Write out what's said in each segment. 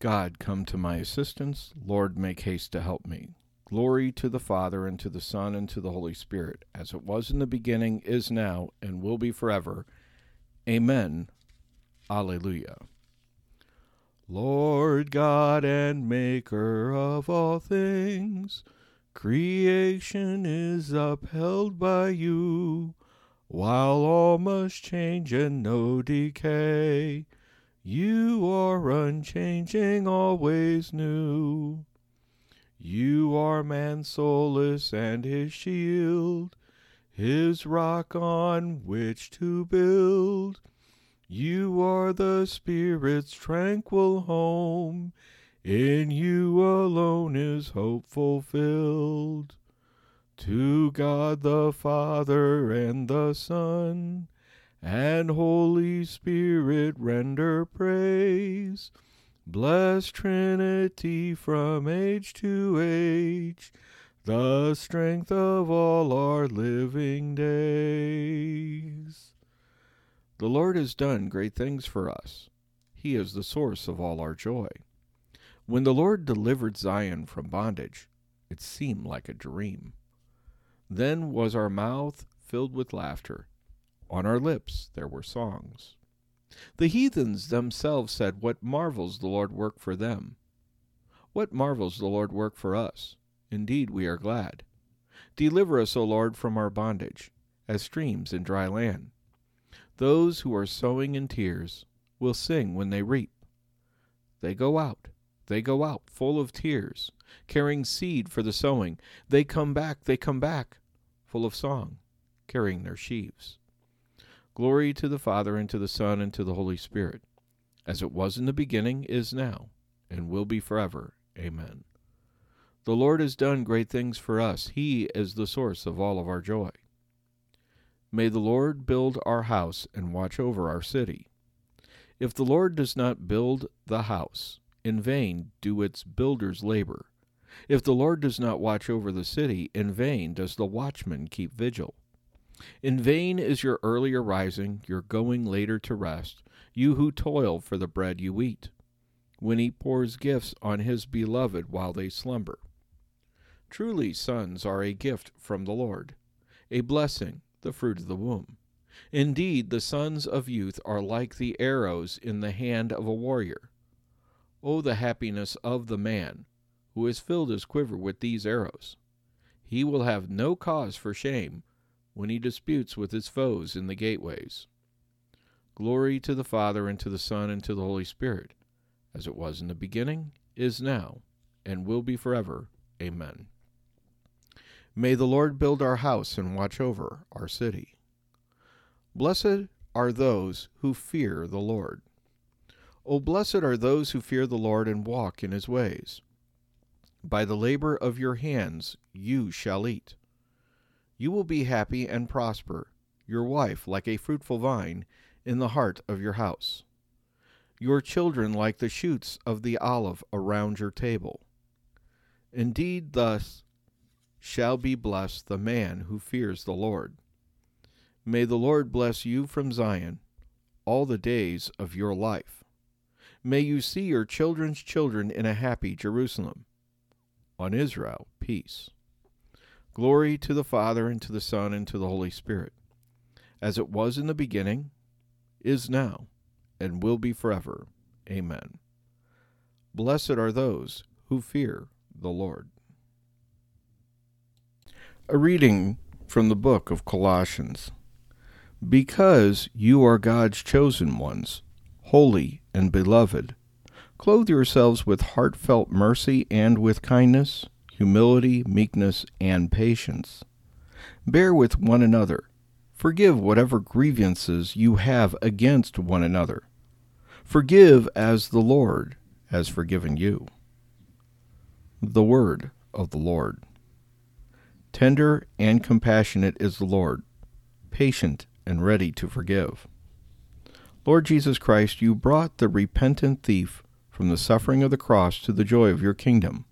God, come to my assistance. Lord, make haste to help me. Glory to the Father, and to the Son, and to the Holy Spirit, as it was in the beginning, is now, and will be forever. Amen. Alleluia. Lord God and Maker of all things, creation is upheld by you, while all must change and know decay. You are unchanging, always new. You are man's solace and his shield, his rock on which to build. You are the Spirit's tranquil home. In you alone is hope fulfilled. To God the Father and the Son and Holy Spirit render praise. Blessed Trinity from age to age, the strength of all our living days. The Lord has done great things for us. He is the source of all our joy. When the Lord delivered Zion from bondage, it seemed like a dream. Then was our mouth filled with laughter on our lips there were songs. The heathens themselves said, What marvels the Lord work for them! What marvels the Lord work for us! Indeed, we are glad. Deliver us, O Lord, from our bondage, as streams in dry land. Those who are sowing in tears will sing when they reap. They go out, they go out, full of tears, carrying seed for the sowing. They come back, they come back, full of song, carrying their sheaves. Glory to the Father, and to the Son, and to the Holy Spirit, as it was in the beginning, is now, and will be forever. Amen. The Lord has done great things for us. He is the source of all of our joy. May the Lord build our house and watch over our city. If the Lord does not build the house, in vain do its builders labor. If the Lord does not watch over the city, in vain does the watchman keep vigil. In vain is your earlier rising, your going later to rest, you who toil for the bread you eat, when he pours gifts on his beloved while they slumber. Truly, sons are a gift from the Lord, a blessing, the fruit of the womb. Indeed, the sons of youth are like the arrows in the hand of a warrior. Oh, the happiness of the man who has filled his quiver with these arrows! He will have no cause for shame when he disputes with his foes in the gateways. Glory to the Father, and to the Son, and to the Holy Spirit, as it was in the beginning, is now, and will be forever. Amen. May the Lord build our house and watch over our city. Blessed are those who fear the Lord. O blessed are those who fear the Lord and walk in his ways. By the labor of your hands you shall eat. You will be happy and prosper, your wife like a fruitful vine in the heart of your house, your children like the shoots of the olive around your table. Indeed, thus shall be blessed the man who fears the Lord. May the Lord bless you from Zion all the days of your life. May you see your children's children in a happy Jerusalem. On Israel, peace. Glory to the Father, and to the Son, and to the Holy Spirit, as it was in the beginning, is now, and will be forever. Amen. Blessed are those who fear the Lord. A reading from the book of Colossians. Because you are God's chosen ones, holy and beloved, clothe yourselves with heartfelt mercy and with kindness humility, meekness, and patience. Bear with one another. Forgive whatever grievances you have against one another. Forgive as the Lord has forgiven you. The Word of the Lord. Tender and compassionate is the Lord, patient and ready to forgive. Lord Jesus Christ, you brought the repentant thief from the suffering of the cross to the joy of your kingdom.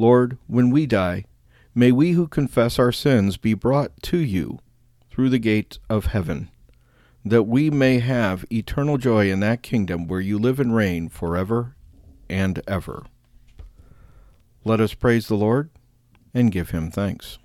Lord, when we die, may we who confess our sins be brought to you through the gate of heaven, that we may have eternal joy in that kingdom where you live and reign forever and ever. Let us praise the Lord and give him thanks.